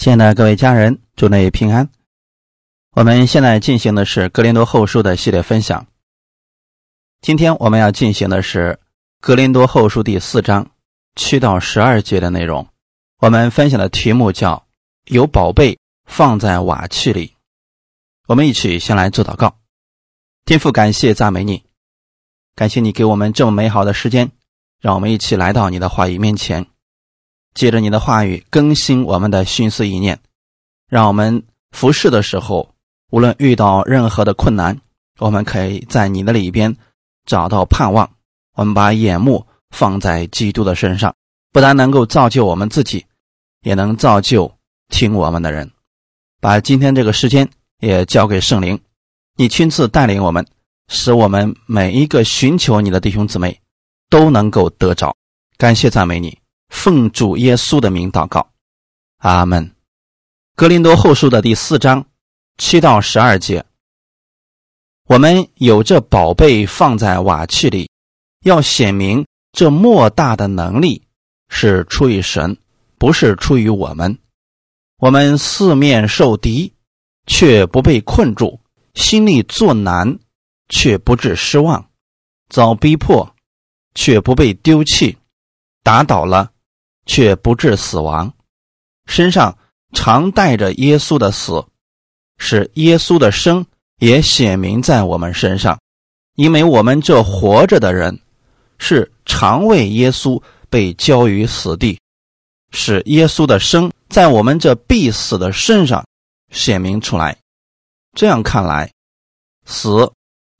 亲爱的各位家人，祝你平安。我们现在进行的是《格林多后书》的系列分享。今天我们要进行的是《格林多后书》第四章七到十二节的内容。我们分享的题目叫“有宝贝放在瓦器里”。我们一起先来做祷告。天父，感谢赞美你，感谢你给我们这么美好的时间，让我们一起来到你的话语面前。借着你的话语更新我们的心思意念，让我们服侍的时候，无论遇到任何的困难，我们可以在你的里边找到盼望。我们把眼目放在基督的身上，不但能够造就我们自己，也能造就听我们的人。把今天这个时间也交给圣灵，你亲自带领我们，使我们每一个寻求你的弟兄姊妹都能够得着。感谢赞美你。奉主耶稣的名祷告，阿门。格林多后书的第四章七到十二节，我们有这宝贝放在瓦器里，要显明这莫大的能力是出于神，不是出于我们。我们四面受敌，却不被困住；心里作难，却不致失望；遭逼迫，却不被丢弃；打倒了。却不致死亡，身上常带着耶稣的死，使耶稣的生也显明在我们身上，因为我们这活着的人，是常为耶稣被交于死地，使耶稣的生在我们这必死的身上显明出来。这样看来，死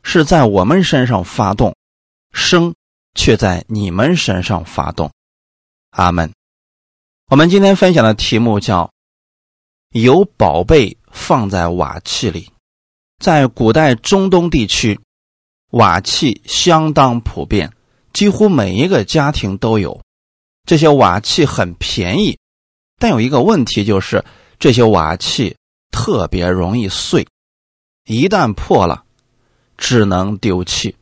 是在我们身上发动，生却在你们身上发动。阿门。我们今天分享的题目叫“有宝贝放在瓦器里”。在古代中东地区，瓦器相当普遍，几乎每一个家庭都有。这些瓦器很便宜，但有一个问题就是，这些瓦器特别容易碎，一旦破了，只能丢弃。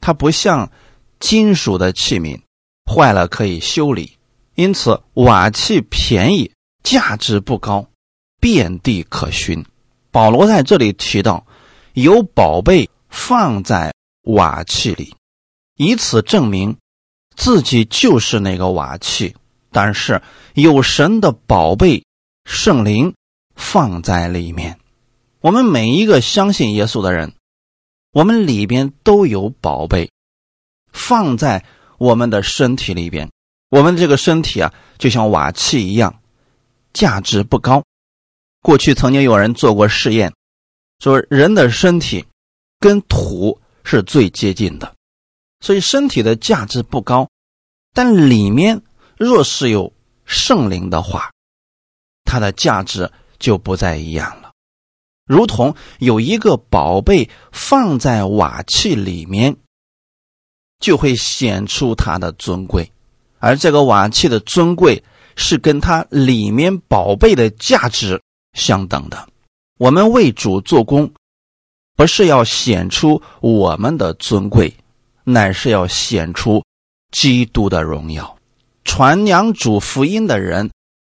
它不像金属的器皿，坏了可以修理。因此，瓦器便宜，价值不高，遍地可寻。保罗在这里提到，有宝贝放在瓦器里，以此证明自己就是那个瓦器。但是有神的宝贝圣灵放在里面。我们每一个相信耶稣的人，我们里边都有宝贝放在我们的身体里边。我们这个身体啊，就像瓦器一样，价值不高。过去曾经有人做过试验，说人的身体跟土是最接近的，所以身体的价值不高。但里面若是有圣灵的话，它的价值就不再一样了。如同有一个宝贝放在瓦器里面，就会显出它的尊贵。而这个瓦器的尊贵是跟它里面宝贝的价值相等的。我们为主做工，不是要显出我们的尊贵，乃是要显出基督的荣耀。传扬主福音的人，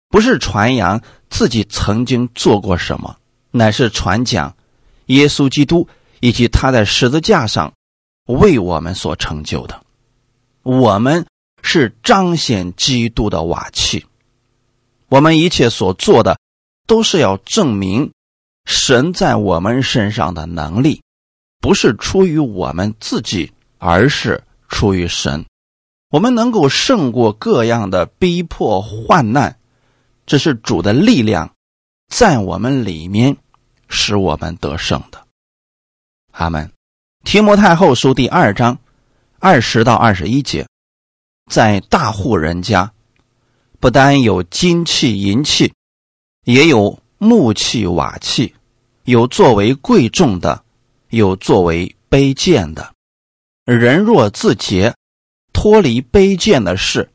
不是传扬自己曾经做过什么，乃是传讲耶稣基督以及他在十字架上为我们所成就的。我们。是彰显基督的瓦器，我们一切所做的，都是要证明神在我们身上的能力，不是出于我们自己，而是出于神。我们能够胜过各样的逼迫患难，这是主的力量在我们里面，使我们得胜的。阿门。提摩太后书第二章二十到二十一节。在大户人家，不单有金器银器，也有木器瓦器，有作为贵重的，有作为卑贱的。人若自洁，脱离卑贱的事，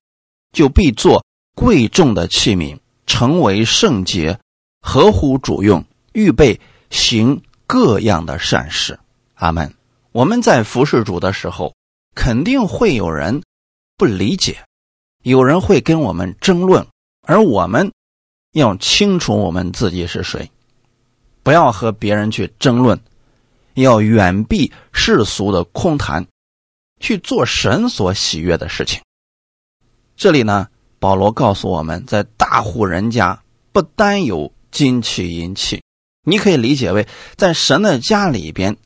就必做贵重的器皿，成为圣洁，合乎主用，预备行各样的善事。阿门。我们在服侍主的时候，肯定会有人。不理解，有人会跟我们争论，而我们要清楚我们自己是谁，不要和别人去争论，要远避世俗的空谈，去做神所喜悦的事情。这里呢，保罗告诉我们在大户人家不单有金器银器，你可以理解为在神的家里边，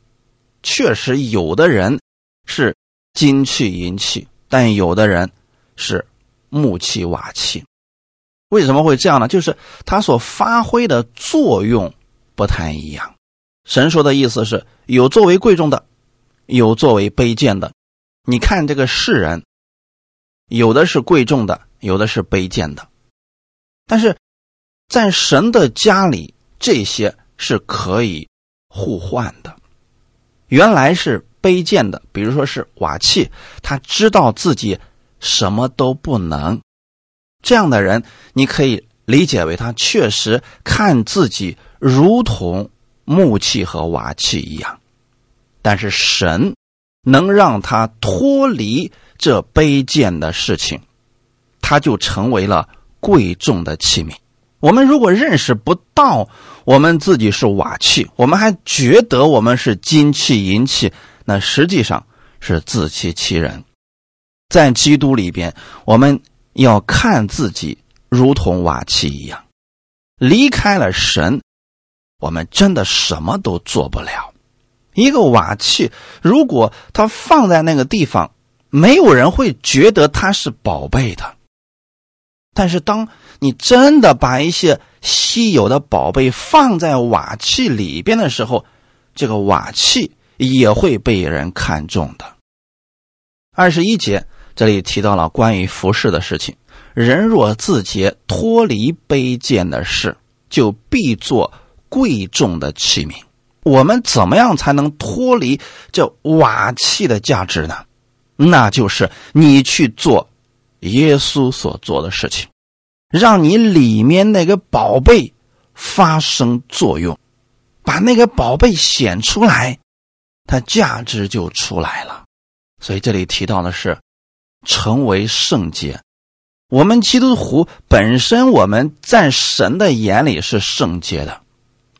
确实有的人是金器银器，但有的人是木器瓦器。为什么会这样呢？就是它所发挥的作用不太一样。神说的意思是有作为贵重的，有作为卑贱的。你看这个世人。有的是贵重的，有的是卑贱的，但是在神的家里，这些是可以互换的。原来是卑贱的，比如说是瓦器，他知道自己什么都不能，这样的人，你可以理解为他确实看自己如同木器和瓦器一样，但是神能让他脱离。这卑贱的事情，他就成为了贵重的器皿。我们如果认识不到我们自己是瓦器，我们还觉得我们是金器银器，那实际上是自欺欺人。在基督里边，我们要看自己如同瓦器一样。离开了神，我们真的什么都做不了。一个瓦器，如果它放在那个地方，没有人会觉得它是宝贝的，但是当你真的把一些稀有的宝贝放在瓦器里边的时候，这个瓦器也会被人看中的。二十一节这里提到了关于服饰的事情：人若自洁，脱离卑贱的事，就必做贵重的器皿。我们怎么样才能脱离这瓦器的价值呢？那就是你去做耶稣所做的事情，让你里面那个宝贝发生作用，把那个宝贝显出来，它价值就出来了。所以这里提到的是成为圣洁。我们基督徒本身我们在神的眼里是圣洁的，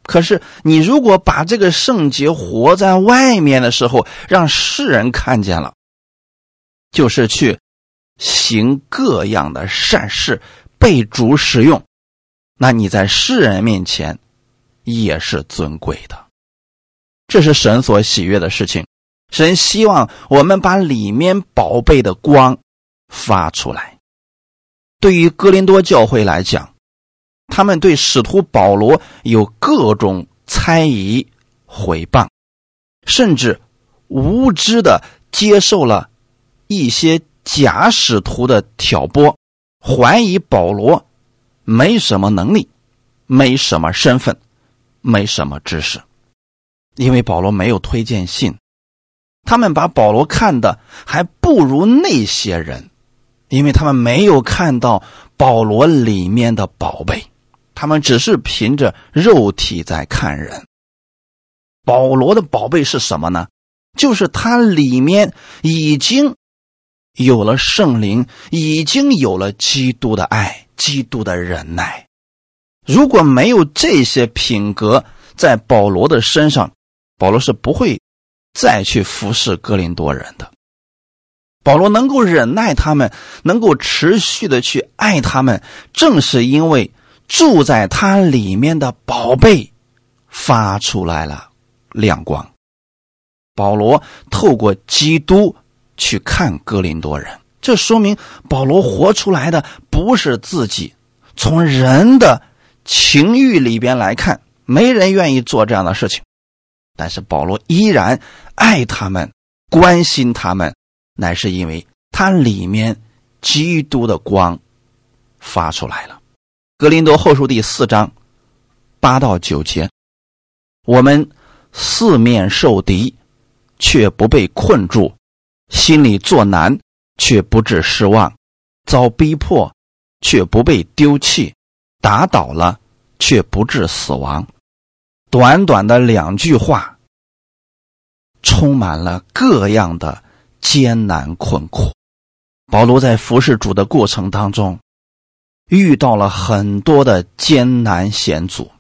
可是你如果把这个圣洁活在外面的时候，让世人看见了。就是去行各样的善事，被主使用，那你在世人面前也是尊贵的。这是神所喜悦的事情。神希望我们把里面宝贝的光发出来。对于哥林多教会来讲，他们对使徒保罗有各种猜疑、毁谤，甚至无知的接受了。一些假使徒的挑拨，怀疑保罗没什么能力，没什么身份，没什么知识，因为保罗没有推荐信，他们把保罗看的还不如那些人，因为他们没有看到保罗里面的宝贝，他们只是凭着肉体在看人。保罗的宝贝是什么呢？就是他里面已经。有了圣灵，已经有了基督的爱，基督的忍耐。如果没有这些品格在保罗的身上，保罗是不会再去服侍哥林多人的。保罗能够忍耐他们，能够持续的去爱他们，正是因为住在他里面的宝贝发出来了亮光。保罗透过基督。去看哥林多人，这说明保罗活出来的不是自己。从人的情欲里边来看，没人愿意做这样的事情，但是保罗依然爱他们，关心他们，乃是因为他里面基督的光发出来了。格林多后书第四章八到九节，我们四面受敌，却不被困住。心里作难，却不致失望；遭逼迫，却不被丢弃；打倒了，却不致死亡。短短的两句话，充满了各样的艰难困苦。保罗在服侍主的过程当中，遇到了很多的艰难险阻。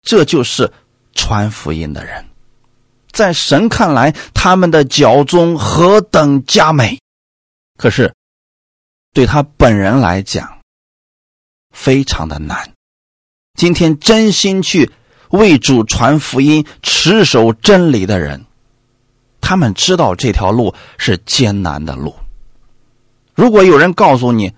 这就是传福音的人，在神看来，他们的脚中何等佳美，可是对他本人来讲，非常的难。今天真心去为主传福音、持守真理的人，他们知道这条路是艰难的路。如果有人告诉你，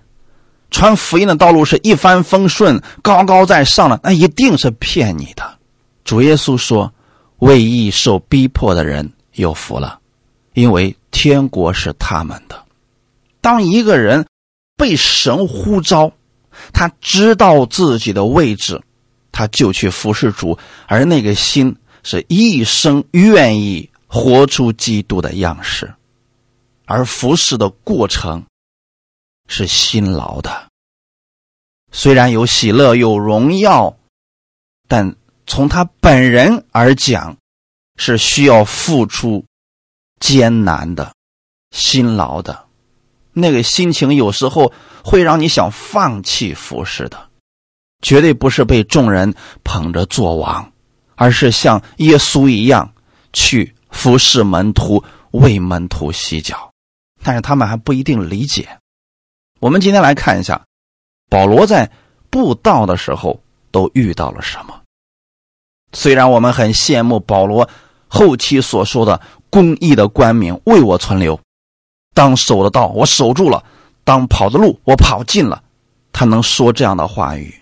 传福音的道路是一帆风顺、高高在上的，那一定是骗你的。主耶稣说：“为义受逼迫的人有福了，因为天国是他们的。”当一个人被神呼召，他知道自己的位置，他就去服侍主，而那个心是一生愿意活出基督的样式，而服侍的过程。是辛劳的，虽然有喜乐有荣耀，但从他本人而讲，是需要付出艰难的、辛劳的。那个心情有时候会让你想放弃服侍的，绝对不是被众人捧着做王，而是像耶稣一样去服侍门徒、为门徒洗脚。但是他们还不一定理解。我们今天来看一下，保罗在布道的时候都遇到了什么。虽然我们很羡慕保罗后期所说的公义的冠冕为我存留，当守的道我守住了，当跑的路我跑尽了，他能说这样的话语，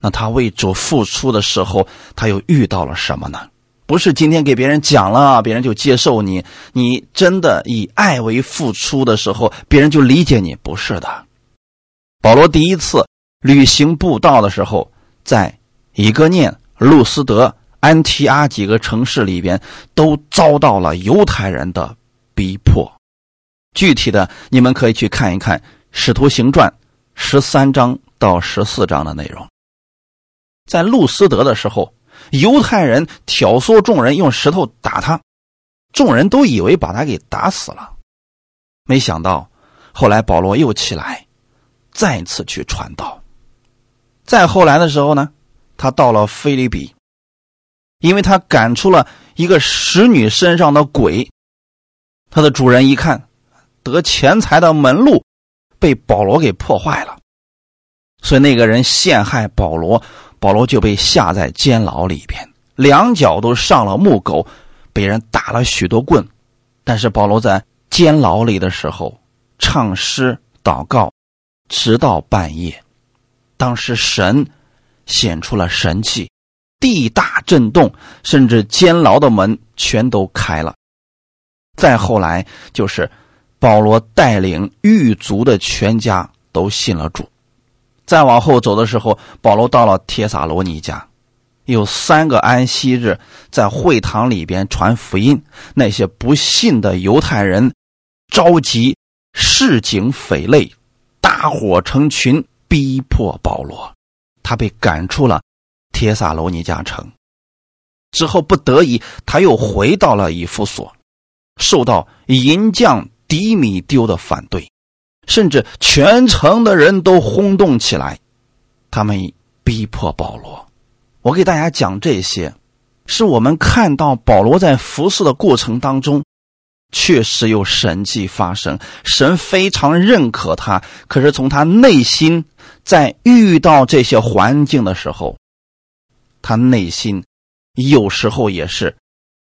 那他为主付出的时候，他又遇到了什么呢？不是今天给别人讲了，别人就接受你；你真的以爱为付出的时候，别人就理解你，不是的。保罗第一次旅行布道的时候，在以哥念、路斯德、安提阿几个城市里边，都遭到了犹太人的逼迫。具体的，你们可以去看一看《使徒行传》十三章到十四章的内容。在路斯德的时候，犹太人挑唆众人用石头打他，众人都以为把他给打死了。没想到，后来保罗又起来。再次去传道，再后来的时候呢，他到了菲利比，因为他赶出了一个使女身上的鬼，他的主人一看，得钱财的门路被保罗给破坏了，所以那个人陷害保罗，保罗就被下在监牢里边，两脚都上了木狗，被人打了许多棍，但是保罗在监牢里的时候唱诗祷告。直到半夜，当时神显出了神迹，地大震动，甚至监牢的门全都开了。再后来就是保罗带领狱卒的全家都信了主。再往后走的时候，保罗到了帖撒罗尼迦，有三个安息日在会堂里边传福音，那些不信的犹太人着急，市井匪类。大伙成群逼迫保罗，他被赶出了帖撒罗尼迦城。之后不得已，他又回到了以弗所，受到银匠迪米丢的反对，甚至全城的人都轰动起来，他们逼迫保罗。我给大家讲这些，是我们看到保罗在服侍的过程当中。确实有神迹发生，神非常认可他。可是从他内心，在遇到这些环境的时候，他内心有时候也是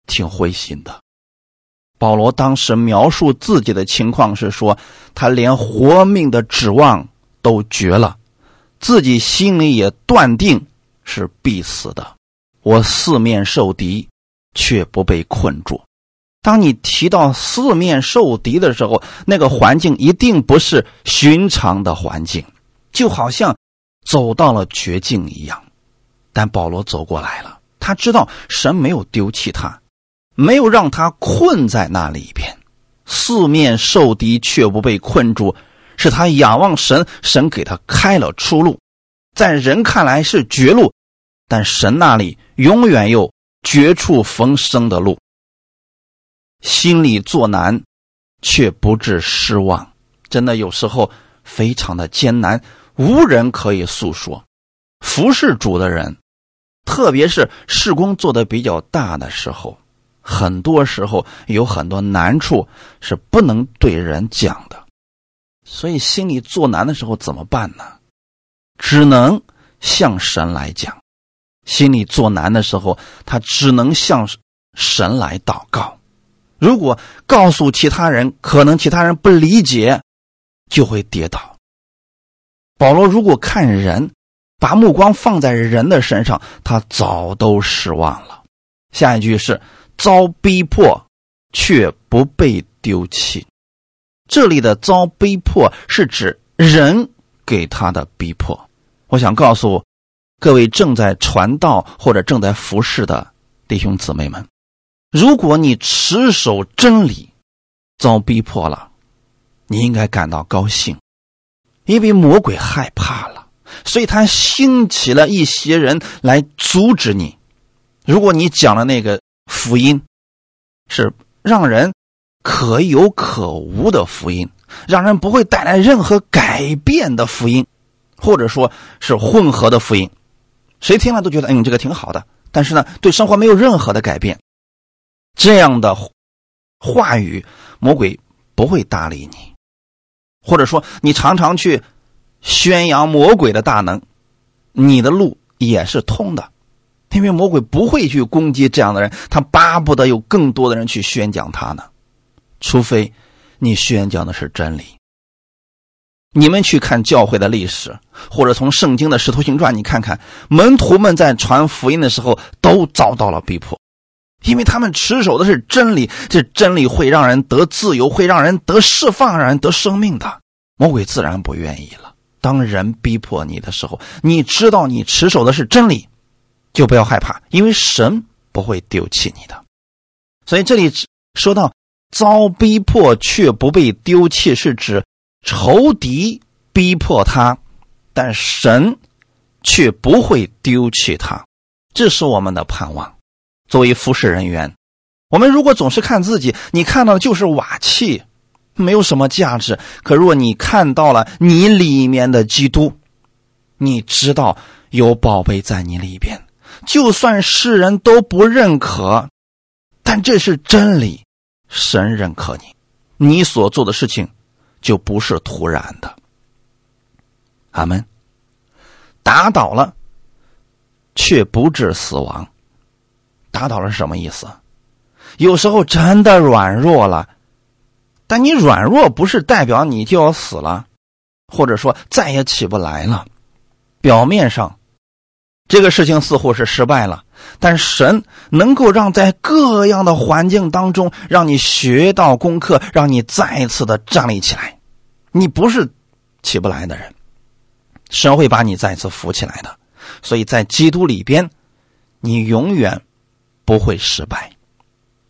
挺灰心的。保罗当时描述自己的情况是说，他连活命的指望都绝了，自己心里也断定是必死的。我四面受敌，却不被困住。当你提到四面受敌的时候，那个环境一定不是寻常的环境，就好像走到了绝境一样。但保罗走过来了，他知道神没有丢弃他，没有让他困在那里边。四面受敌却不被困住，是他仰望神，神给他开了出路。在人看来是绝路，但神那里永远有绝处逢生的路。心里作难，却不致失望。真的有时候非常的艰难，无人可以诉说。服侍主的人，特别是事工做的比较大的时候，很多时候有很多难处是不能对人讲的，所以心里作难的时候怎么办呢？只能向神来讲。心里作难的时候，他只能向神来祷告。如果告诉其他人，可能其他人不理解，就会跌倒。保罗如果看人。把目光放在人的身上，他早都失望了。下一句是遭逼迫，却不被丢弃。这里的遭逼迫是指人给他的逼迫。我想告诉各位正在传道或者正在服侍的弟兄姊妹们：如果你持守真理，遭逼迫了，你应该感到高兴，因为魔鬼害怕了。所以他兴起了一些人来阻止你。如果你讲了那个福音是让人可有可无的福音，让人不会带来任何改变的福音，或者说是混合的福音，谁听了都觉得嗯这个挺好的，但是呢对生活没有任何的改变，这样的话语魔鬼不会搭理你，或者说你常常去。宣扬魔鬼的大能，你的路也是通的，因为魔鬼不会去攻击这样的人，他巴不得有更多的人去宣讲他呢。除非你宣讲的是真理。你们去看教会的历史，或者从圣经的使徒行传，你看看门徒们在传福音的时候都遭到了逼迫，因为他们持守的是真理，这真理会让人得自由，会让人得释放，让人得生命的。魔鬼自然不愿意了。当人逼迫你的时候，你知道你持守的是真理，就不要害怕，因为神不会丢弃你的。所以这里说到遭逼迫却不被丢弃，是指仇敌逼迫他，但神却不会丢弃他，这是我们的盼望。作为服侍人员，我们如果总是看自己，你看到的就是瓦器。没有什么价值。可如果你看到了你里面的基督，你知道有宝贝在你里边，就算世人都不认可，但这是真理，神认可你，你所做的事情就不是突然的。阿门。打倒了，却不致死亡。打倒了是什么意思？有时候真的软弱了。但你软弱不是代表你就要死了，或者说再也起不来了。表面上，这个事情似乎是失败了，但神能够让在各样的环境当中，让你学到功课，让你再次的站立起来。你不是起不来的人，神会把你再次扶起来的。所以在基督里边，你永远不会失败。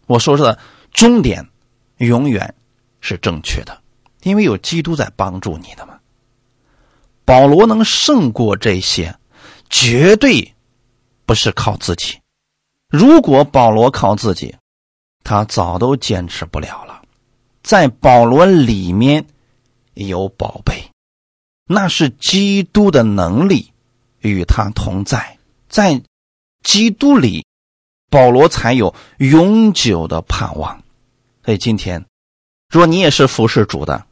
我说的终点，永远。是正确的，因为有基督在帮助你的嘛。保罗能胜过这些，绝对不是靠自己。如果保罗靠自己，他早都坚持不了了。在保罗里面有宝贝，那是基督的能力与他同在，在基督里，保罗才有永久的盼望。所以今天。若你也是服侍主的，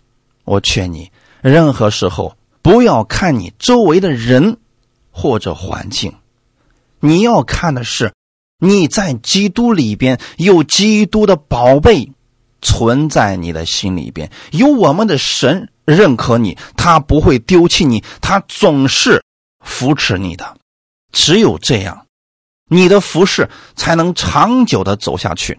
我劝你，任何时候不要看你周围的人或者环境，你要看的是你在基督里边有基督的宝贝存在你的心里边，有我们的神认可你，他不会丢弃你，他总是扶持你的。只有这样，你的服侍才能长久的走下去。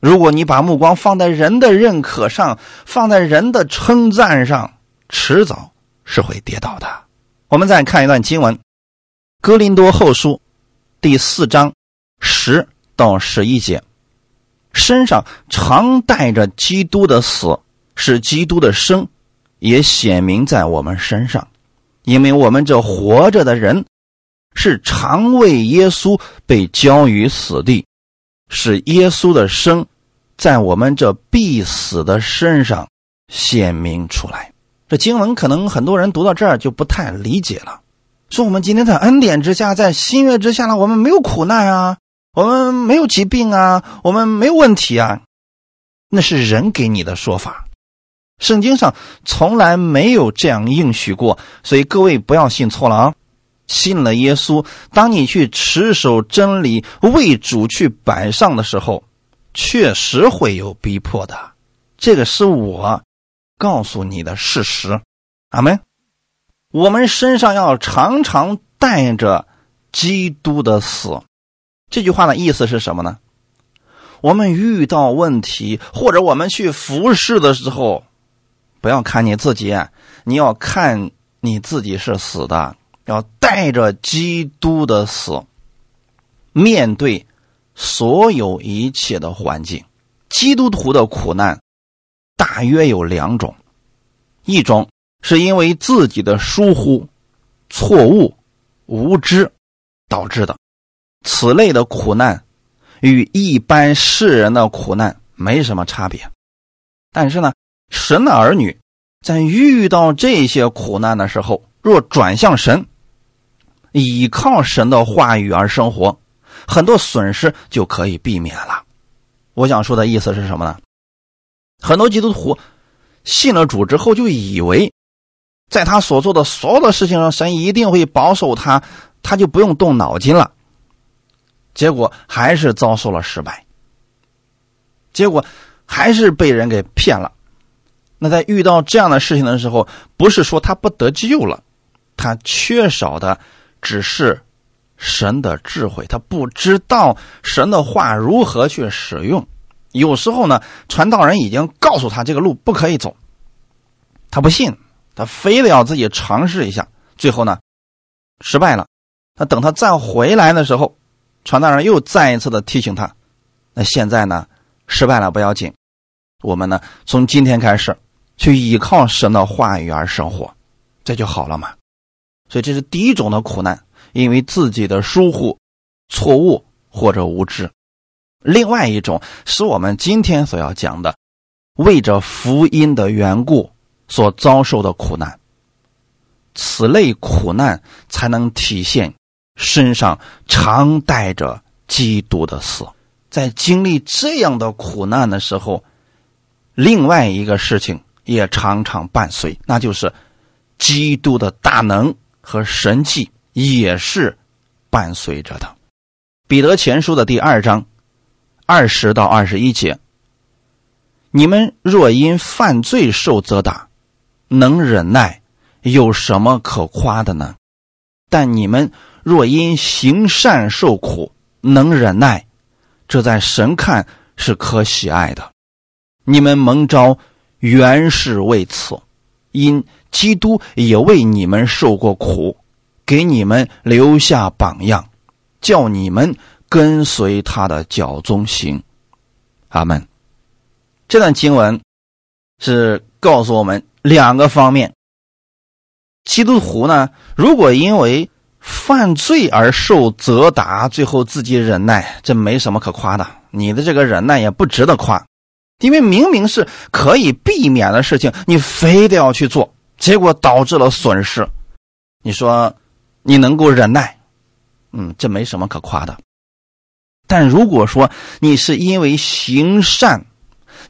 如果你把目光放在人的认可上，放在人的称赞上，迟早是会跌倒的。我们再看一段经文，《哥林多后书》第四章十到十一节：身上常带着基督的死，使基督的生也显明在我们身上，因为我们这活着的人是常为耶稣被交于死地，使耶稣的生。在我们这必死的身上显明出来，这经文可能很多人读到这儿就不太理解了，说我们今天在恩典之下，在新约之下呢，我们没有苦难啊，我们没有疾病啊，我们没有问题啊，那是人给你的说法，圣经上从来没有这样应许过，所以各位不要信错了啊！信了耶稣，当你去持守真理、为主去摆上的时候，确实会有逼迫的，这个是我。告诉你的事实，阿门。我们身上要常常带着基督的死。这句话的意思是什么呢？我们遇到问题或者我们去服侍的时候，不要看你自己，你要看你自己是死的，要带着基督的死面对所有一切的环境。基督徒的苦难。大约有两种，一种是因为自己的疏忽、错误、无知导致的，此类的苦难与一般世人的苦难没什么差别。但是呢，神的儿女在遇到这些苦难的时候，若转向神，依靠神的话语而生活，很多损失就可以避免了。我想说的意思是什么呢？很多基督徒信了主之后，就以为在他所做的所有的事情上，神一定会保守他，他就不用动脑筋了。结果还是遭受了失败，结果还是被人给骗了。那在遇到这样的事情的时候，不是说他不得救了，他缺少的只是神的智慧，他不知道神的话如何去使用。有时候呢，传道人已经告诉他这个路不可以走，他不信，他非得要自己尝试一下，最后呢，失败了。那等他再回来的时候，传道人又再一次的提醒他，那现在呢，失败了不要紧，我们呢从今天开始去依靠神的话语而生活，这就好了嘛。所以这是第一种的苦难，因为自己的疏忽、错误或者无知。另外一种是我们今天所要讲的，为着福音的缘故所遭受的苦难。此类苦难才能体现身上常带着基督的死。在经历这样的苦难的时候，另外一个事情也常常伴随，那就是基督的大能和神迹也是伴随着的。彼得前书的第二章。二十到二十一节，你们若因犯罪受责打，能忍耐，有什么可夸的呢？但你们若因行善受苦，能忍耐，这在神看是可喜爱的。你们蒙召原是为此，因基督也为你们受过苦，给你们留下榜样，叫你们。跟随他的脚踪行，阿门。这段经文是告诉我们两个方面：基督徒呢，如果因为犯罪而受责打，最后自己忍耐，这没什么可夸的。你的这个忍耐也不值得夸，因为明明是可以避免的事情，你非得要去做，结果导致了损失。你说你能够忍耐，嗯，这没什么可夸的。但如果说你是因为行善，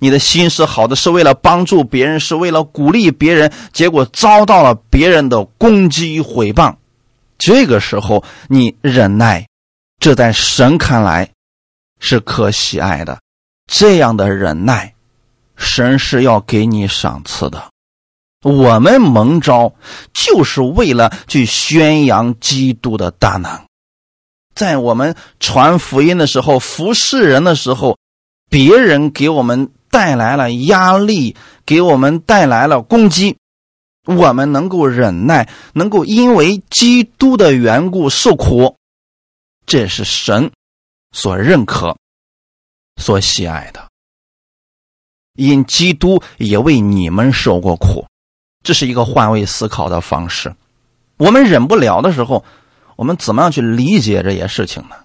你的心是好的，是为了帮助别人，是为了鼓励别人，结果遭到了别人的攻击毁谤，这个时候你忍耐，这在神看来是可喜爱的。这样的忍耐，神是要给你赏赐的。我们蒙召就是为了去宣扬基督的大能。在我们传福音的时候，服侍人的时候，别人给我们带来了压力，给我们带来了攻击，我们能够忍耐，能够因为基督的缘故受苦，这是神所认可、所喜爱的。因基督也为你们受过苦，这是一个换位思考的方式。我们忍不了的时候。我们怎么样去理解这些事情呢？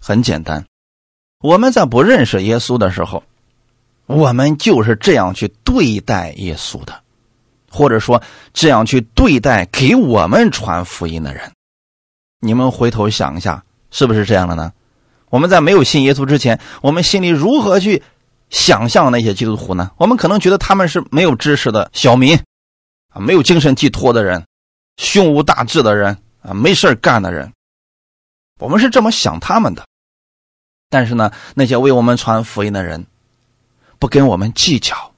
很简单，我们在不认识耶稣的时候，我们就是这样去对待耶稣的。或者说这样去对待给我们传福音的人。你们回头想一下，是不是这样的呢？我们在没有信耶稣之前，我们心里如何去想象那些基督徒呢？我们可能觉得他们是没有知识的小民，啊，没有精神寄托的人，胸无大志的人，啊，没事干的人。我们是这么想他们的。但是呢，那些为我们传福音的人，不跟我们计较，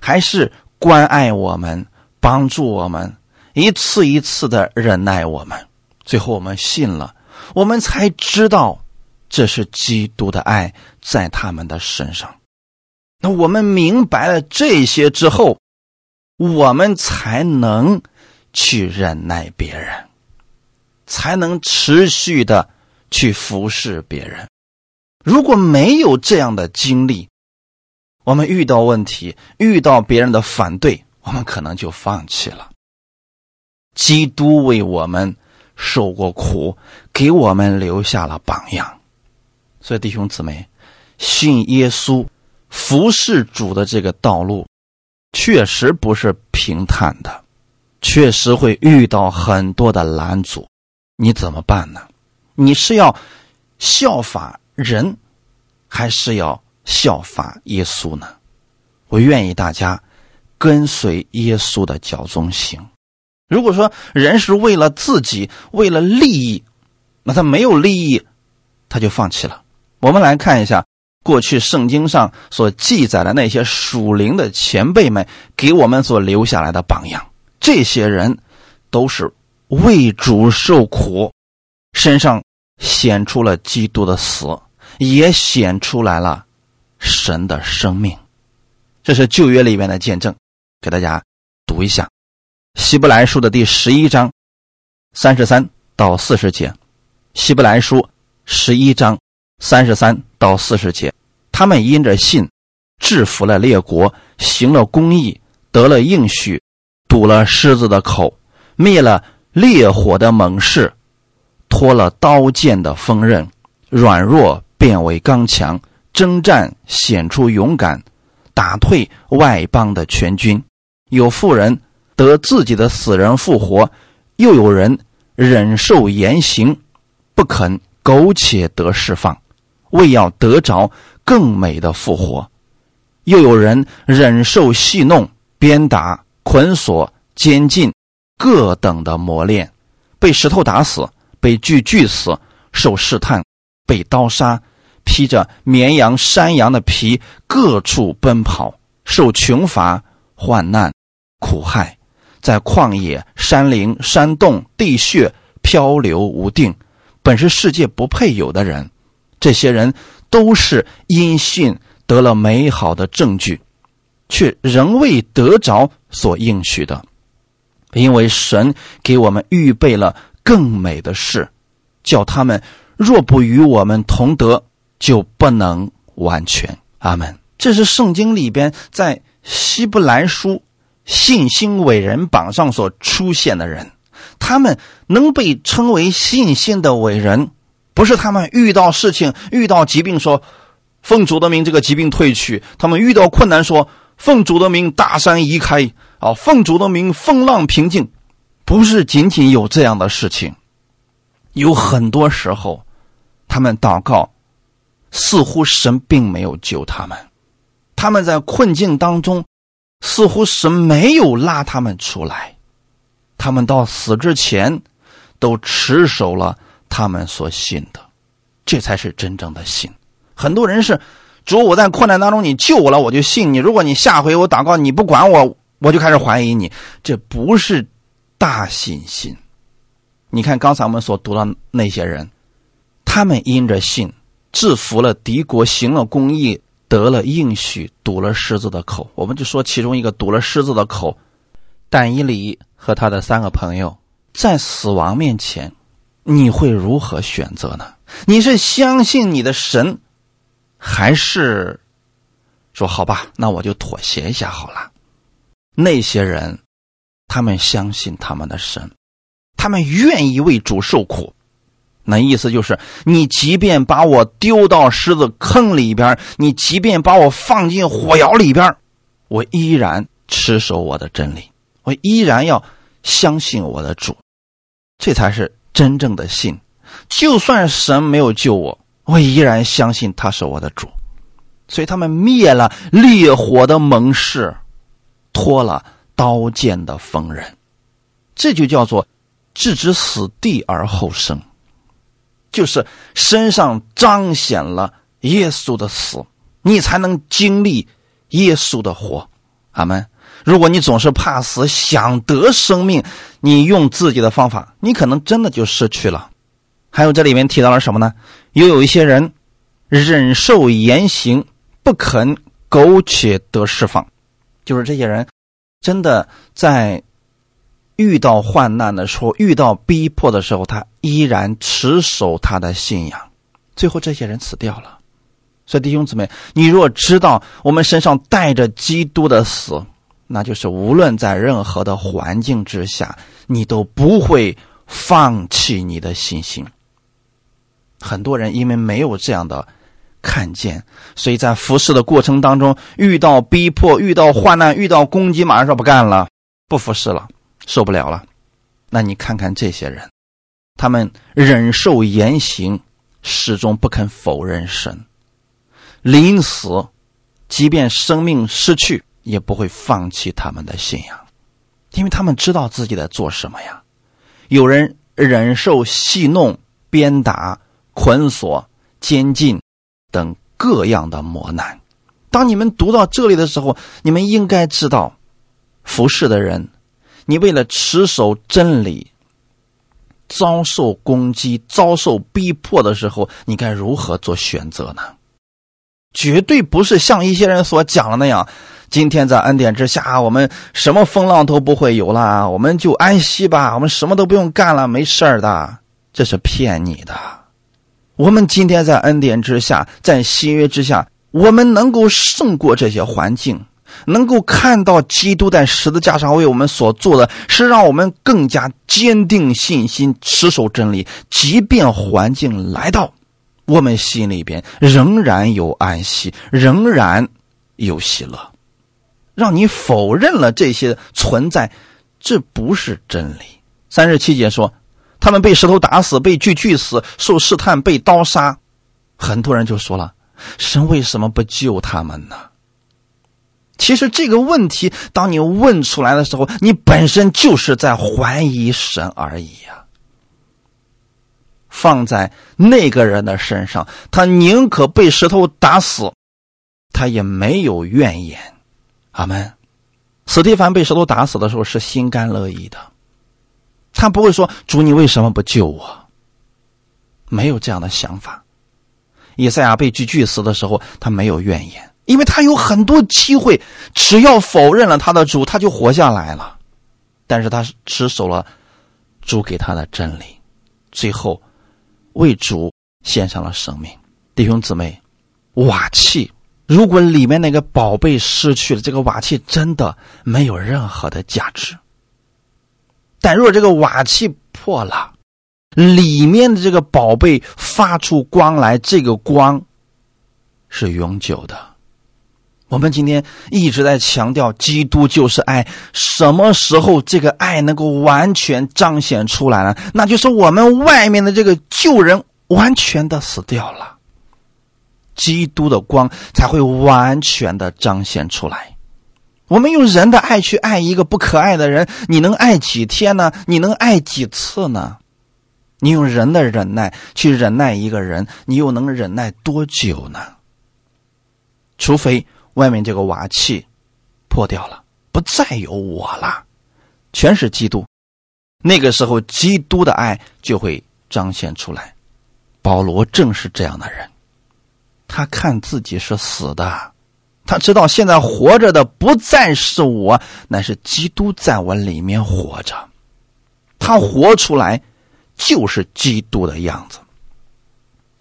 还是关爱我们、帮助我们，一次一次的忍耐我们。最后我们信了，我们才知道这是基督的爱在他们的身上。那我们明白了这些之后，我们才能去忍耐别人，才能持续的去服侍别人。如果没有这样的经历，我们遇到问题、遇到别人的反对，我们可能就放弃了。基督为我们受过苦，给我们留下了榜样。所以弟兄姊妹，信耶稣、服侍主的这个道路，确实不是平坦的，确实会遇到很多的拦阻。你怎么办呢？你是要效法？人还是要效法耶稣呢？我愿意大家跟随耶稣的脚踪行。如果说人是为了自己，为了利益，那他没有利益，他就放弃了。我们来看一下过去圣经上所记载的那些属灵的前辈们给我们所留下来的榜样。这些人都是为主受苦，身上显出了基督的死。也显出来了神的生命，这是旧约里面的见证，给大家读一下《希伯来书》的第十一章三十三到四十节，《希伯来书》十一章三十三到四十节，他们因着信制服了列国，行了公义，得了应许，堵了狮子的口，灭了烈火的猛士，脱了刀剑的锋刃，软弱。变为刚强，征战显出勇敢，打退外邦的全军。有妇人得自己的死人复活，又有人忍受严刑，不肯苟且得释放，为要得着更美的复活。又有人忍受戏弄、鞭打、捆锁、监禁，各等的磨练，被石头打死，被锯锯死，受试探，被刀杀。披着绵羊、山羊的皮，各处奔跑，受穷乏、患难、苦害，在旷野、山林、山洞、地穴漂流无定，本是世界不配有的人。这些人都是因信得了美好的证据，却仍未得着所应许的，因为神给我们预备了更美的事，叫他们若不与我们同德。就不能完全。阿门。这是圣经里边在希伯来书信心伟人榜上所出现的人，他们能被称为信心的伟人，不是他们遇到事情、遇到疾病说奉主的名这个疾病退去；他们遇到困难说奉主的名大山移开，啊，奉主的名风浪平静。不是仅仅有这样的事情，有很多时候，他们祷告。似乎神并没有救他们，他们在困境当中，似乎神没有拉他们出来，他们到死之前，都持守了他们所信的，这才是真正的信。很多人是，主我在困难当中你救我了，我就信你；如果你下回我祷告你不管我，我就开始怀疑你。这不是大信心。你看刚才我们所读的那些人，他们因着信。制服了敌国，行了公义，得了应许，堵了狮子的口。我们就说其中一个堵了狮子的口，但以理和他的三个朋友在死亡面前，你会如何选择呢？你是相信你的神，还是说好吧，那我就妥协一下好了？那些人，他们相信他们的神，他们愿意为主受苦。那意思就是，你即便把我丢到狮子坑里边，你即便把我放进火窑里边，我依然持守我的真理，我依然要相信我的主，这才是真正的信。就算神没有救我，我依然相信他是我的主。所以他们灭了烈火的盟誓，脱了刀剑的锋刃，这就叫做置之死地而后生，就是身上彰显了耶稣的死，你才能经历耶稣的活。阿门。如果你总是怕死，想得生命，你用自己的方法，你可能真的就失去了。还有这里面提到了什么呢？又有一些人忍受严刑，不肯苟且得释放，就是这些人真的在遇到患难的时候、遇到逼迫的时候，他依然持守他的信仰，最后这些人死掉了。所以弟兄姊妹，你若知道我们身上带着基督的死，那就是无论在任何的环境之下，你都不会放弃你的信心。很多人因为没有这样的看见，所以在服侍的过程当中遇到逼迫、遇到患难、遇到攻击，马上说不干了，不服侍了，受不了了。那你看看这些人，他们忍受严刑，始终不肯否认神。临死，即便生命失去，也不会放弃他们的信仰，因为他们知道自己在做什么呀。有人忍受戏弄、鞭打、捆锁、监禁等各样的磨难。当你们读到这里的时候，你们应该知道，服侍的人，你为了持守真理，遭受攻击、遭受逼迫的时候，你该如何做选择呢？绝对不是像一些人所讲的那样，今天在恩典之下，我们什么风浪都不会有了，我们就安息吧，我们什么都不用干了，没事儿的，这是骗你的。我们今天在恩典之下，在新约之下，我们能够胜过这些环境，能够看到基督在十字架上为我们所做的，是让我们更加坚定信心，持守真理，即便环境来到。我们心里边仍然有安息，仍然有喜乐。让你否认了这些存在，这不是真理。三十七节说，他们被石头打死，被锯锯死，受试探，被刀杀。很多人就说了：神为什么不救他们呢？其实这个问题，当你问出来的时候，你本身就是在怀疑神而已呀。放在那个人的身上，他宁可被石头打死，他也没有怨言。阿门。斯蒂凡被石头打死的时候是心甘乐意的，他不会说：“主，你为什么不救我？”没有这样的想法。以赛亚被锯锯死的时候，他没有怨言，因为他有很多机会，只要否认了他的主，他就活下来了。但是他持守了主给他的真理，最后。为主献上了生命，弟兄姊妹，瓦器如果里面那个宝贝失去了，这个瓦器真的没有任何的价值。但若这个瓦器破了，里面的这个宝贝发出光来，这个光是永久的。我们今天一直在强调，基督就是爱。什么时候这个爱能够完全彰显出来呢？那就是我们外面的这个旧人完全的死掉了，基督的光才会完全的彰显出来。我们用人的爱去爱一个不可爱的人，你能爱几天呢？你能爱几次呢？你用人的忍耐去忍耐一个人，你又能忍耐多久呢？除非。外面这个瓦器破掉了，不再有我了，全是基督。那个时候，基督的爱就会彰显出来。保罗正是这样的人，他看自己是死的，他知道现在活着的不再是我，乃是基督在我里面活着。他活出来就是基督的样子。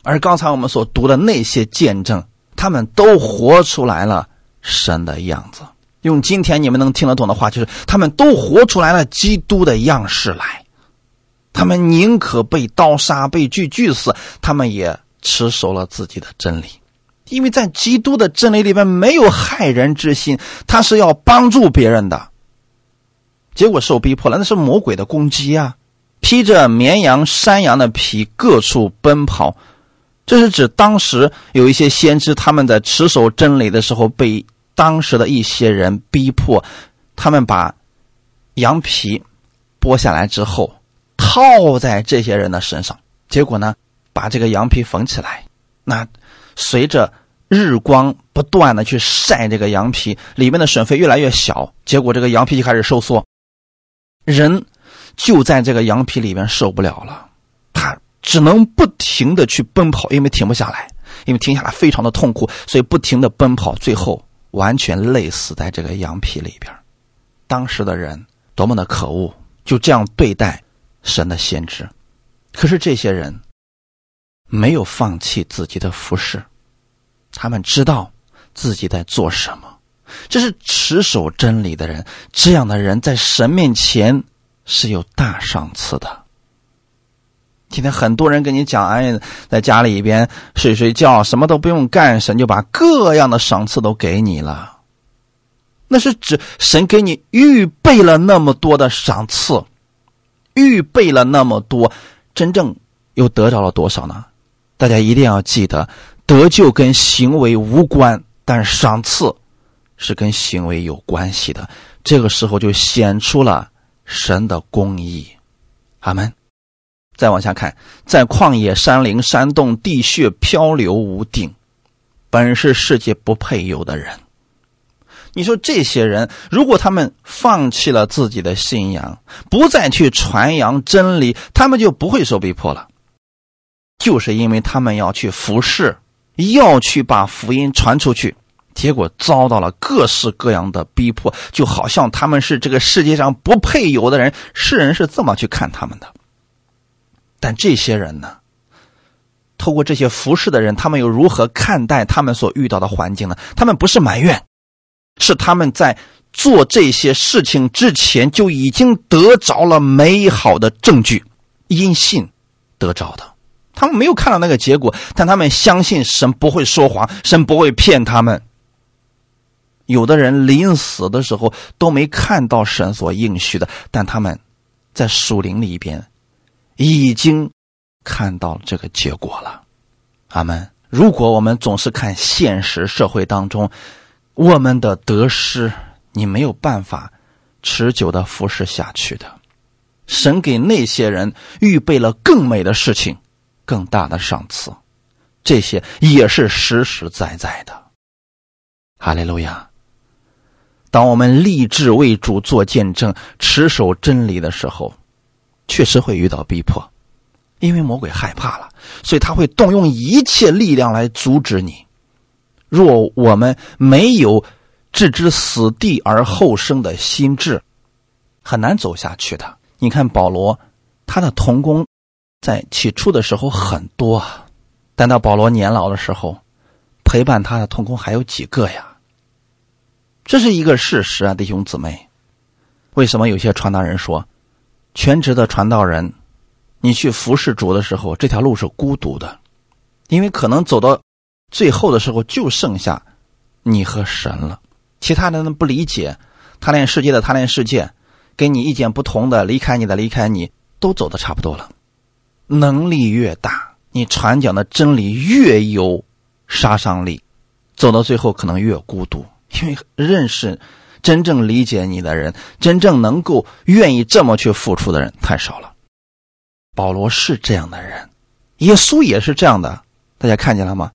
而刚才我们所读的那些见证。他们都活出来了神的样子，用今天你们能听得懂的话，就是他们都活出来了基督的样式来。他们宁可被刀杀、被锯锯死，他们也持守了自己的真理，因为在基督的真理里面没有害人之心，他是要帮助别人的。结果受逼迫了，那是魔鬼的攻击啊！披着绵羊、山羊的皮，各处奔跑。这是指当时有一些先知，他们在持守真理的时候，被当时的一些人逼迫，他们把羊皮剥下来之后，套在这些人的身上，结果呢，把这个羊皮缝起来。那随着日光不断的去晒这个羊皮，里面的水分越来越小，结果这个羊皮就开始收缩，人就在这个羊皮里面受不了了，他。只能不停的去奔跑，因为停不下来，因为停下来非常的痛苦，所以不停的奔跑，最后完全累死在这个羊皮里边。当时的人多么的可恶，就这样对待神的先知。可是这些人没有放弃自己的服饰，他们知道自己在做什么。这是持守真理的人，这样的人在神面前是有大赏赐的。今天很多人跟你讲，哎，在家里边睡睡觉，什么都不用干，神就把各样的赏赐都给你了。那是指神给你预备了那么多的赏赐，预备了那么多，真正又得着了多少呢？大家一定要记得，得救跟行为无关，但赏赐是跟行为有关系的。这个时候就显出了神的公义。阿门。再往下看，在旷野、山林、山洞、地穴漂流无定，本是世界不配有的人。你说这些人，如果他们放弃了自己的信仰，不再去传扬真理，他们就不会受逼迫了。就是因为他们要去服侍，要去把福音传出去，结果遭到了各式各样的逼迫，就好像他们是这个世界上不配有的人。世人是这么去看他们的。但这些人呢？透过这些服侍的人，他们又如何看待他们所遇到的环境呢？他们不是埋怨，是他们在做这些事情之前就已经得着了美好的证据，因信得着的。他们没有看到那个结果，但他们相信神不会说谎，神不会骗他们。有的人临死的时候都没看到神所应许的，但他们在树林里边。已经看到这个结果了，阿门。如果我们总是看现实社会当中我们的得失，你没有办法持久的服侍下去的。神给那些人预备了更美的事情，更大的赏赐，这些也是实实在在的。哈利路亚。当我们立志为主做见证、持守真理的时候。确实会遇到逼迫，因为魔鬼害怕了，所以他会动用一切力量来阻止你。若我们没有置之死地而后生的心智，很难走下去的。你看保罗，他的童工在起初的时候很多，但到保罗年老的时候，陪伴他的童工还有几个呀？这是一个事实啊，弟兄姊妹。为什么有些传道人说？全职的传道人，你去服侍主的时候，这条路是孤独的，因为可能走到最后的时候，就剩下你和神了。其他的不理解，贪恋世界的贪恋世界，跟你意见不同的离开你的离开你，都走的差不多了。能力越大，你传讲的真理越有杀伤力，走到最后可能越孤独，因为认识。真正理解你的人，真正能够愿意这么去付出的人太少了。保罗是这样的人，耶稣也是这样的。大家看见了吗？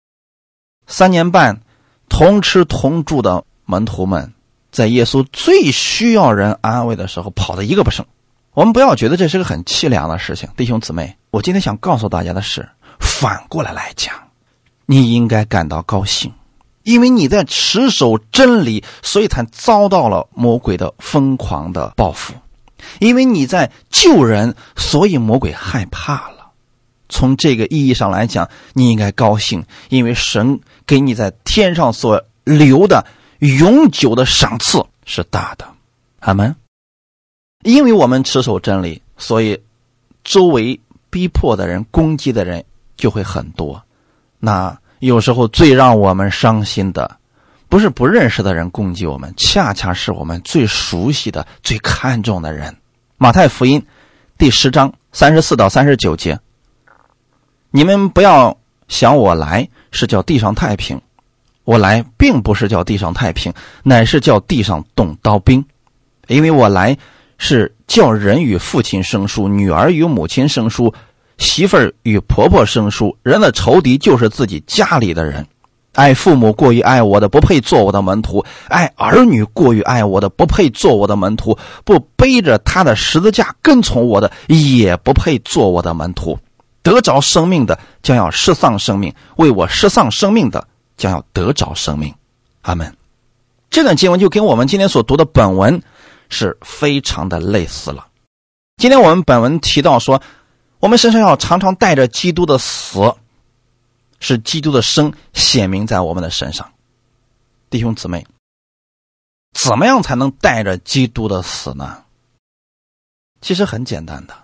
三年半同吃同住的门徒们，在耶稣最需要人安慰的时候，跑的一个不剩。我们不要觉得这是个很凄凉的事情，弟兄姊妹。我今天想告诉大家的是，反过来来讲，你应该感到高兴。因为你在持守真理，所以才遭到了魔鬼的疯狂的报复；因为你在救人，所以魔鬼害怕了。从这个意义上来讲，你应该高兴，因为神给你在天上所留的永久的赏赐是大的。阿门。因为我们持守真理，所以周围逼迫的人、攻击的人就会很多。那。有时候最让我们伤心的，不是不认识的人攻击我们，恰恰是我们最熟悉的、最看重的人。马太福音第十章三十四到三十九节，你们不要想我来是叫地上太平，我来并不是叫地上太平，乃是叫地上动刀兵，因为我来是叫人与父亲生疏，女儿与母亲生疏，媳妇儿与婆婆生疏。人的仇敌就是自己家里的人。爱父母过于爱我的，不配做我的门徒；爱儿女过于爱我的，不配做我的门徒；不背着他的十字架跟从我的，也不配做我的门徒。得着生命的，将要失丧生命；为我失丧生命的，将要得着生命。阿门。这段经文就跟我们今天所读的本文是非常的类似了。今天我们本文提到说，我们身上要常常带着基督的死。是基督的生显明在我们的身上，弟兄姊妹，怎么样才能带着基督的死呢？其实很简单的，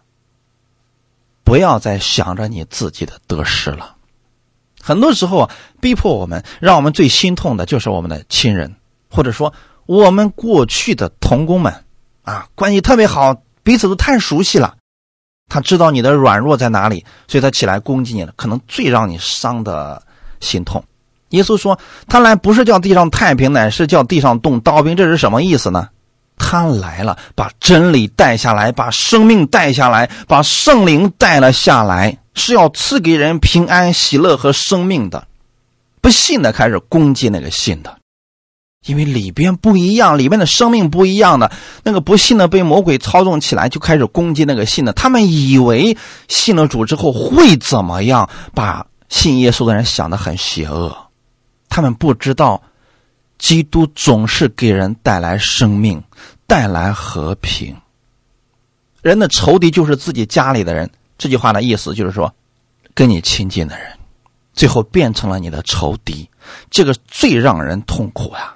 不要再想着你自己的得失了。很多时候啊，逼迫我们，让我们最心痛的就是我们的亲人，或者说我们过去的同工们啊，关系特别好，彼此都太熟悉了。他知道你的软弱在哪里，所以他起来攻击你了，可能最让你伤的心痛。耶稣说：“他来不是叫地上太平，乃是叫地上动刀兵。”这是什么意思呢？他来了，把真理带下来，把生命带下来，把圣灵带了下来，是要赐给人平安、喜乐和生命的。不信的开始攻击那个信的。因为里边不一样，里面的生命不一样的，那个不信的被魔鬼操纵起来，就开始攻击那个信的。他们以为信了主之后会怎么样，把信耶稣的人想得很邪恶。他们不知道，基督总是给人带来生命，带来和平。人的仇敌就是自己家里的人。这句话的意思就是说，跟你亲近的人，最后变成了你的仇敌，这个最让人痛苦呀。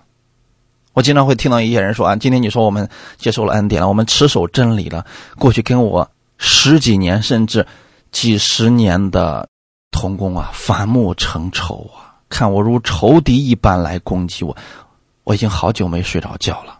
我经常会听到一些人说啊，今天你说我们接受了恩典了，我们持守真理了。过去跟我十几年甚至几十年的同工啊，反目成仇啊，看我如仇敌一般来攻击我，我已经好久没睡着觉了。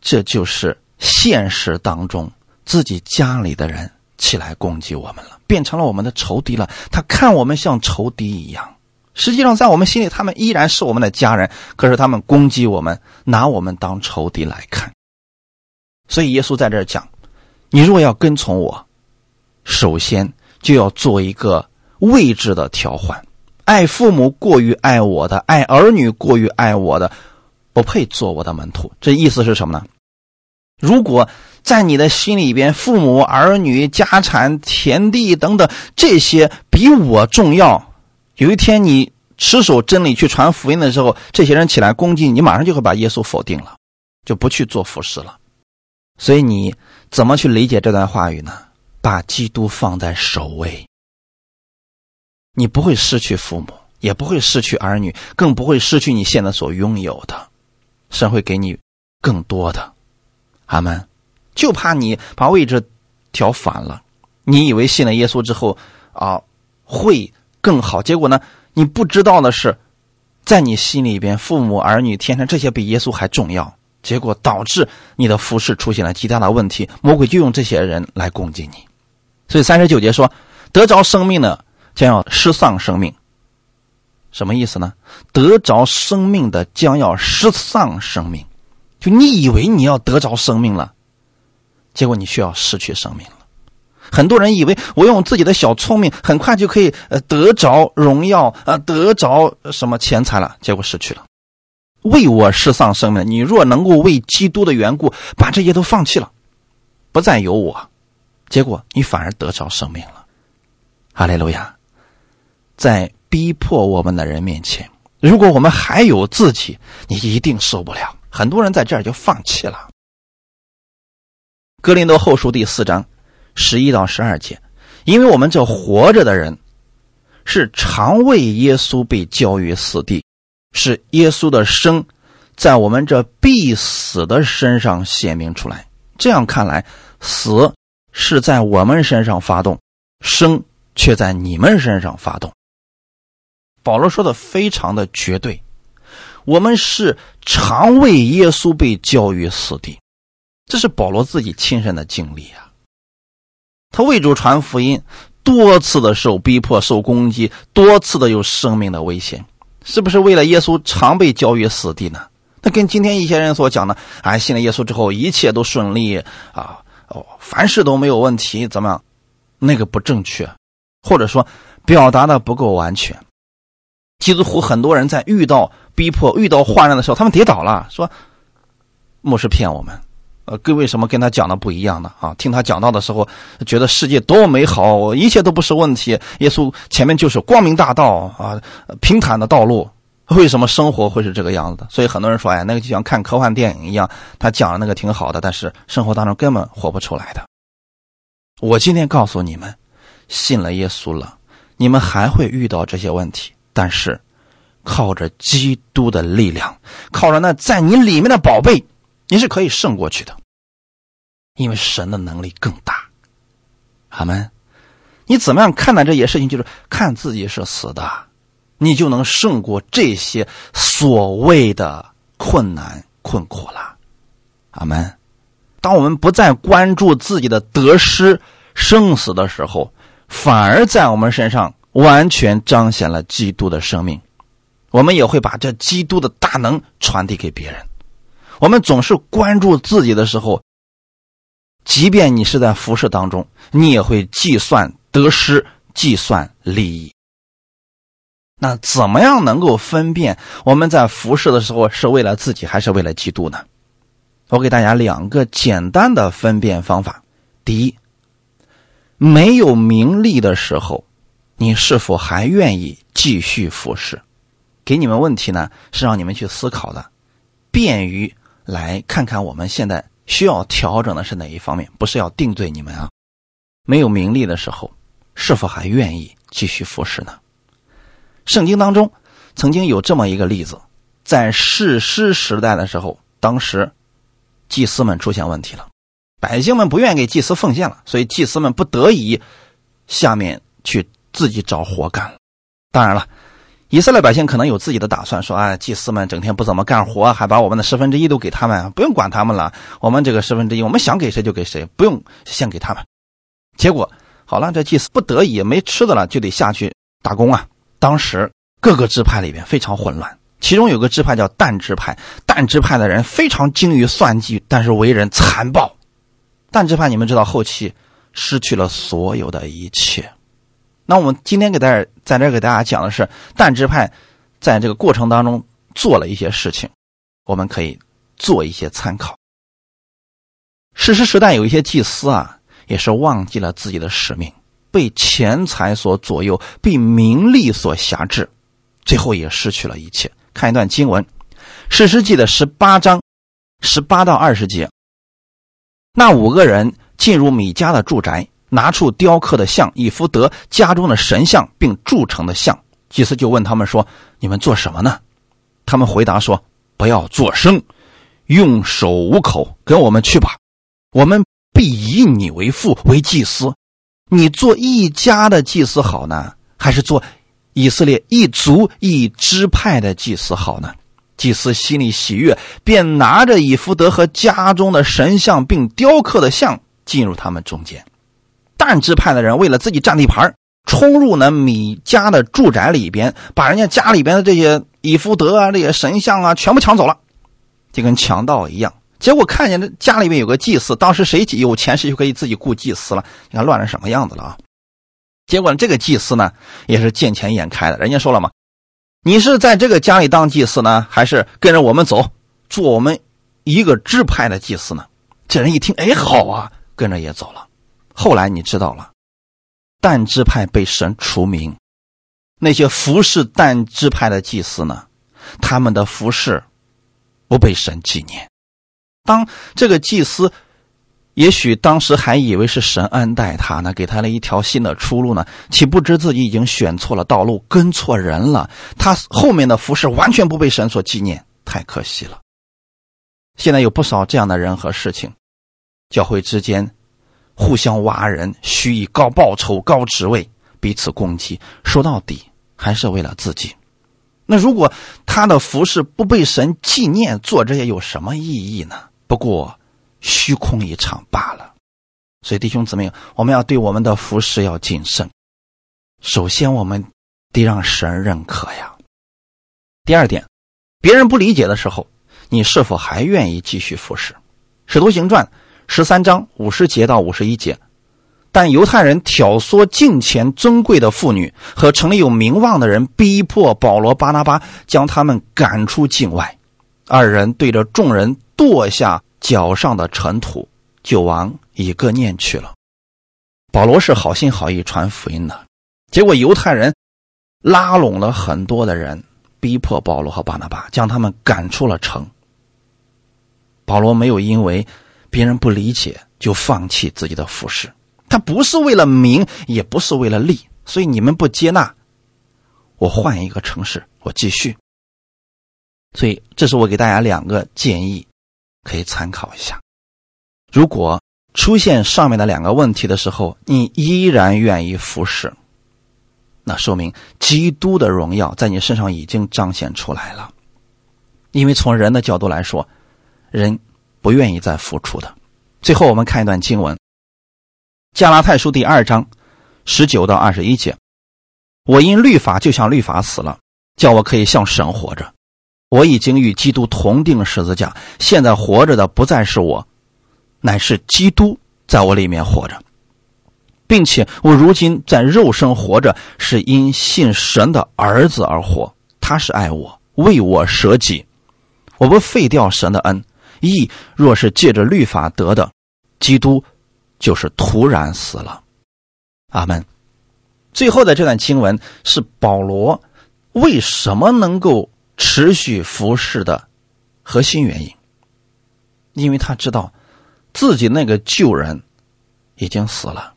这就是现实当中自己家里的人起来攻击我们了，变成了我们的仇敌了。他看我们像仇敌一样。实际上，在我们心里，他们依然是我们的家人。可是他们攻击我们，拿我们当仇敌来看。所以耶稣在这儿讲：“你若要跟从我，首先就要做一个位置的调换。爱父母过于爱我的，爱儿女过于爱我的，不配做我的门徒。”这意思是什么呢？如果在你的心里边，父母、儿女、家产、田地等等这些比我重要。有一天，你持守真理去传福音的时候，这些人起来攻击你，马上就会把耶稣否定了，就不去做服侍了。所以，你怎么去理解这段话语呢？把基督放在首位，你不会失去父母，也不会失去儿女，更不会失去你现在所拥有的，神会给你更多的。阿门。就怕你把位置调反了，你以为信了耶稣之后啊会。更好，结果呢？你不知道的是，在你心里边，父母、儿女、天天这些比耶稣还重要。结果导致你的服饰出现了极大的问题。魔鬼就用这些人来攻击你。所以三十九节说：“得着生命的将要失丧生命。”什么意思呢？得着生命的将要失丧生命。就你以为你要得着生命了，结果你需要失去生命。很多人以为我用自己的小聪明，很快就可以呃得着荣耀啊，得着什么钱财了，结果失去了。为我失丧生命，你若能够为基督的缘故把这些都放弃了，不再有我，结果你反而得着生命了。哈利路亚！在逼迫我们的人面前，如果我们还有自己，你一定受不了。很多人在这儿就放弃了。格林多后书第四章。十一到十二节，因为我们这活着的人，是常为耶稣被交于死地，是耶稣的生，在我们这必死的身上显明出来。这样看来，死是在我们身上发动，生却在你们身上发动。保罗说的非常的绝对，我们是常为耶稣被交于死地。这是保罗自己亲身的经历啊。他为主传福音，多次的受逼迫、受攻击，多次的有生命的危险，是不是为了耶稣常被交于死地呢？那跟今天一些人所讲的，哎，信了耶稣之后一切都顺利啊，哦，凡事都没有问题，怎么样？那个不正确，或者说表达的不够完全。基督徒很多人在遇到逼迫、遇到患难的时候，他们跌倒了，说牧师骗我们。呃，跟为什么跟他讲的不一样呢？啊，听他讲到的时候，觉得世界多么美好，一切都不是问题。耶稣前面就是光明大道啊，平坦的道路。为什么生活会是这个样子的？所以很多人说，哎，那个就像看科幻电影一样，他讲的那个挺好的，但是生活当中根本活不出来的。我今天告诉你们，信了耶稣了，你们还会遇到这些问题，但是靠着基督的力量，靠着那在你里面的宝贝。你是可以胜过去的，因为神的能力更大。阿门。你怎么样看待这些事情？就是看自己是死的，你就能胜过这些所谓的困难困苦了。阿门。当我们不再关注自己的得失生死的时候，反而在我们身上完全彰显了基督的生命。我们也会把这基督的大能传递给别人。我们总是关注自己的时候，即便你是在服侍当中，你也会计算得失，计算利益。那怎么样能够分辨我们在服侍的时候是为了自己还是为了基督呢？我给大家两个简单的分辨方法。第一，没有名利的时候，你是否还愿意继续服侍？给你们问题呢，是让你们去思考的，便于。来看看我们现在需要调整的是哪一方面？不是要定罪你们啊！没有名利的时候，是否还愿意继续服侍呢？圣经当中曾经有这么一个例子，在世师时代的时候，当时祭司们出现问题了，百姓们不愿意给祭司奉献了，所以祭司们不得已下面去自己找活干了。当然了。以色列百姓可能有自己的打算，说：“啊，祭司们整天不怎么干活，还把我们的十分之一都给他们，不用管他们了。我们这个十分之一，我们想给谁就给谁，不用先给他们。”结果好了，这祭司不得已没吃的了，就得下去打工啊。当时各个支派里边非常混乱，其中有个支派叫但支派，但支派的人非常精于算计，但是为人残暴。但支派你们知道，后期失去了所有的一切。那我们今天给大家在这给大家讲的是但支派在这个过程当中做了一些事情，我们可以做一些参考。史诗时代有一些祭司啊，也是忘记了自己的使命，被钱财所左右，被名利所辖制，最后也失去了一切。看一段经文，《史诗记》的十八章十八到二十节，那五个人进入米迦的住宅。拿出雕刻的像以福德家中的神像，并铸成的像，祭司就问他们说：“你们做什么呢？”他们回答说：“不要作声，用手捂口，跟我们去吧。我们必以你为父，为祭司。你做一家的祭司好呢，还是做以色列一族一支派的祭司好呢？”祭司心里喜悦，便拿着以福德和家中的神像并雕刻的像进入他们中间。但支派的人为了自己占地盘，冲入呢米家的住宅里边，把人家家里边的这些以福德啊、这些神像啊全部抢走了，就跟强盗一样。结果看见这家里面有个祭司，当时谁有钱谁就可以自己雇祭司了。你看乱成什么样子了啊！结果这个祭司呢也是见钱眼开的，人家说了嘛：“你是在这个家里当祭司呢，还是跟着我们走，做我们一个支派的祭司呢？”这人一听，哎，好啊，跟着也走了。后来你知道了，但支派被神除名，那些服侍但支派的祭司呢？他们的服侍不被神纪念。当这个祭司，也许当时还以为是神恩待他呢，给他了一条新的出路呢，岂不知自己已经选错了道路，跟错人了。他后面的服侍完全不被神所纪念，太可惜了。现在有不少这样的人和事情，教会之间。互相挖人，许以高报酬、高职位，彼此攻击，说到底还是为了自己。那如果他的服饰不被神纪念，做这些有什么意义呢？不过虚空一场罢了。所以弟兄姊妹，我们要对我们的服饰要谨慎。首先，我们得让神认可呀。第二点，别人不理解的时候，你是否还愿意继续服侍？使徒行传十三章五十节到五十一节。但犹太人挑唆近前尊贵的妇女和城里有名望的人，逼迫保罗、巴拿巴，将他们赶出境外。二人对着众人跺下脚上的尘土，就往以个念去了。保罗是好心好意传福音的，结果犹太人拉拢了很多的人，逼迫保罗和巴拿巴，将他们赶出了城。保罗没有因为别人不理解就放弃自己的服饰。他不是为了名，也不是为了利，所以你们不接纳，我换一个城市，我继续。所以，这是我给大家两个建议，可以参考一下。如果出现上面的两个问题的时候，你依然愿意服侍，那说明基督的荣耀在你身上已经彰显出来了。因为从人的角度来说，人不愿意再付出的。最后，我们看一段经文。加拉太书第二章十九到二十一节，我因律法就像律法死了，叫我可以向神活着。我已经与基督同定十字架，现在活着的不再是我，乃是基督在我里面活着，并且我如今在肉身活着，是因信神的儿子而活。他是爱我，为我舍己。我不废掉神的恩，义若是借着律法得的，基督。就是突然死了，阿门。最后的这段经文是保罗为什么能够持续服侍的核心原因，因为他知道自己那个旧人已经死了，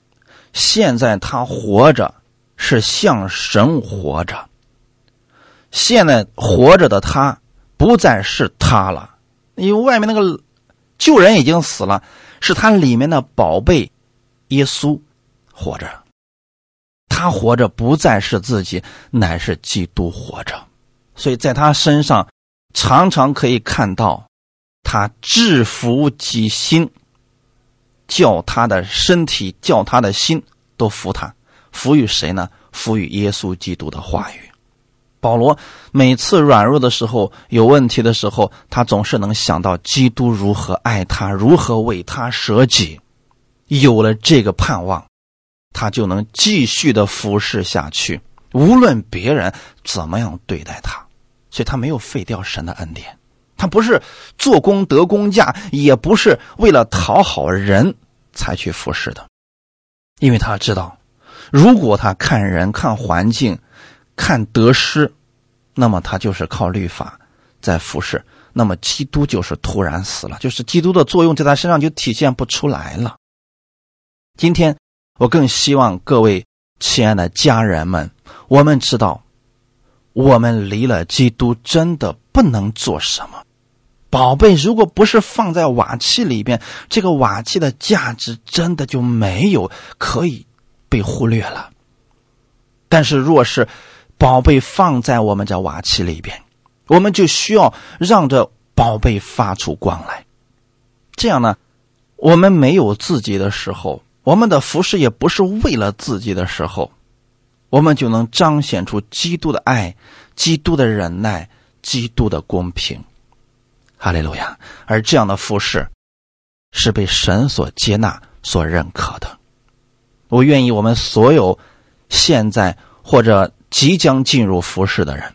现在他活着是向神活着，现在活着的他不再是他了，因为外面那个旧人已经死了。是他里面的宝贝，耶稣活着，他活着不再是自己，乃是基督活着，所以在他身上常常可以看到他制服己心，叫他的身体，叫他的心都服他，服于谁呢？服于耶稣基督的话语。保罗每次软弱的时候、有问题的时候，他总是能想到基督如何爱他，如何为他舍己。有了这个盼望，他就能继续的服侍下去，无论别人怎么样对待他。所以他没有废掉神的恩典，他不是做工得工价，也不是为了讨好人才去服侍的，因为他知道，如果他看人、看环境。看得失，那么他就是靠律法在服侍；那么基督就是突然死了，就是基督的作用在他身上就体现不出来了。今天我更希望各位亲爱的家人们，我们知道，我们离了基督真的不能做什么。宝贝，如果不是放在瓦器里边，这个瓦器的价值真的就没有可以被忽略了。但是若是，宝贝放在我们这瓦器里边，我们就需要让这宝贝发出光来。这样呢，我们没有自己的时候，我们的服饰也不是为了自己的时候，我们就能彰显出基督的爱、基督的忍耐、基督的公平。哈利路亚！而这样的服饰是被神所接纳、所认可的。我愿意我们所有现在或者。即将进入服饰的人，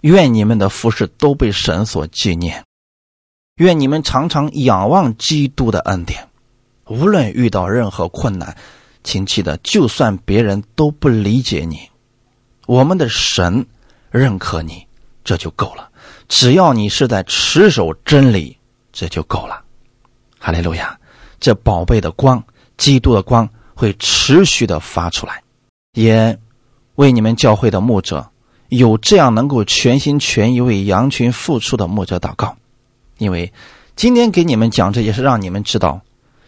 愿你们的服饰都被神所纪念。愿你们常常仰望基督的恩典，无论遇到任何困难，请记得，就算别人都不理解你，我们的神认可你，这就够了。只要你是在持守真理，这就够了。哈利路亚！这宝贝的光，基督的光会持续的发出来，也。为你们教会的牧者有这样能够全心全意为羊群付出的牧者祷告，因为今天给你们讲这也是让你们知道，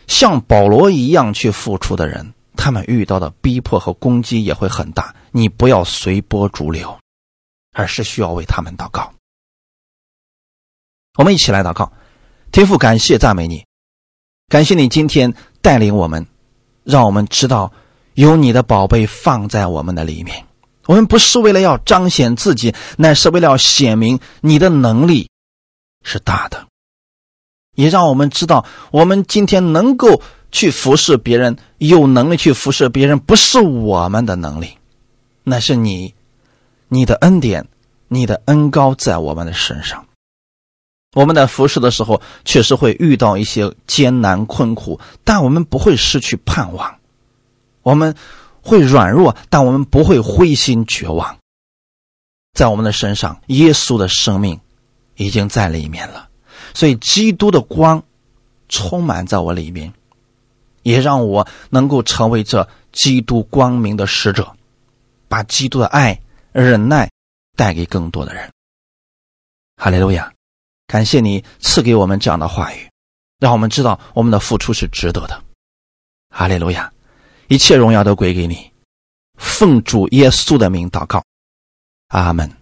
像保罗一样去付出的人，他们遇到的逼迫和攻击也会很大。你不要随波逐流。而是需要为他们祷告。我们一起来祷告，天父，感谢赞美你，感谢你今天带领我们，让我们知道有你的宝贝放在我们的里面。我们不是为了要彰显自己，乃是为了要显明你的能力是大的，也让我们知道，我们今天能够去服侍别人，有能力去服侍别人，不是我们的能力，那是你，你的恩典，你的恩高在我们的身上。我们在服侍的时候，确实会遇到一些艰难困苦，但我们不会失去盼望，我们会软弱，但我们不会灰心绝望。在我们的身上，耶稣的生命已经在里面了，所以基督的光充满在我里面，也让我能够成为这基督光明的使者，把基督的爱、忍耐带给更多的人。哈利路亚。感谢你赐给我们这样的话语，让我们知道我们的付出是值得的。哈利路亚，一切荣耀都归给你。奉主耶稣的名祷告，阿门。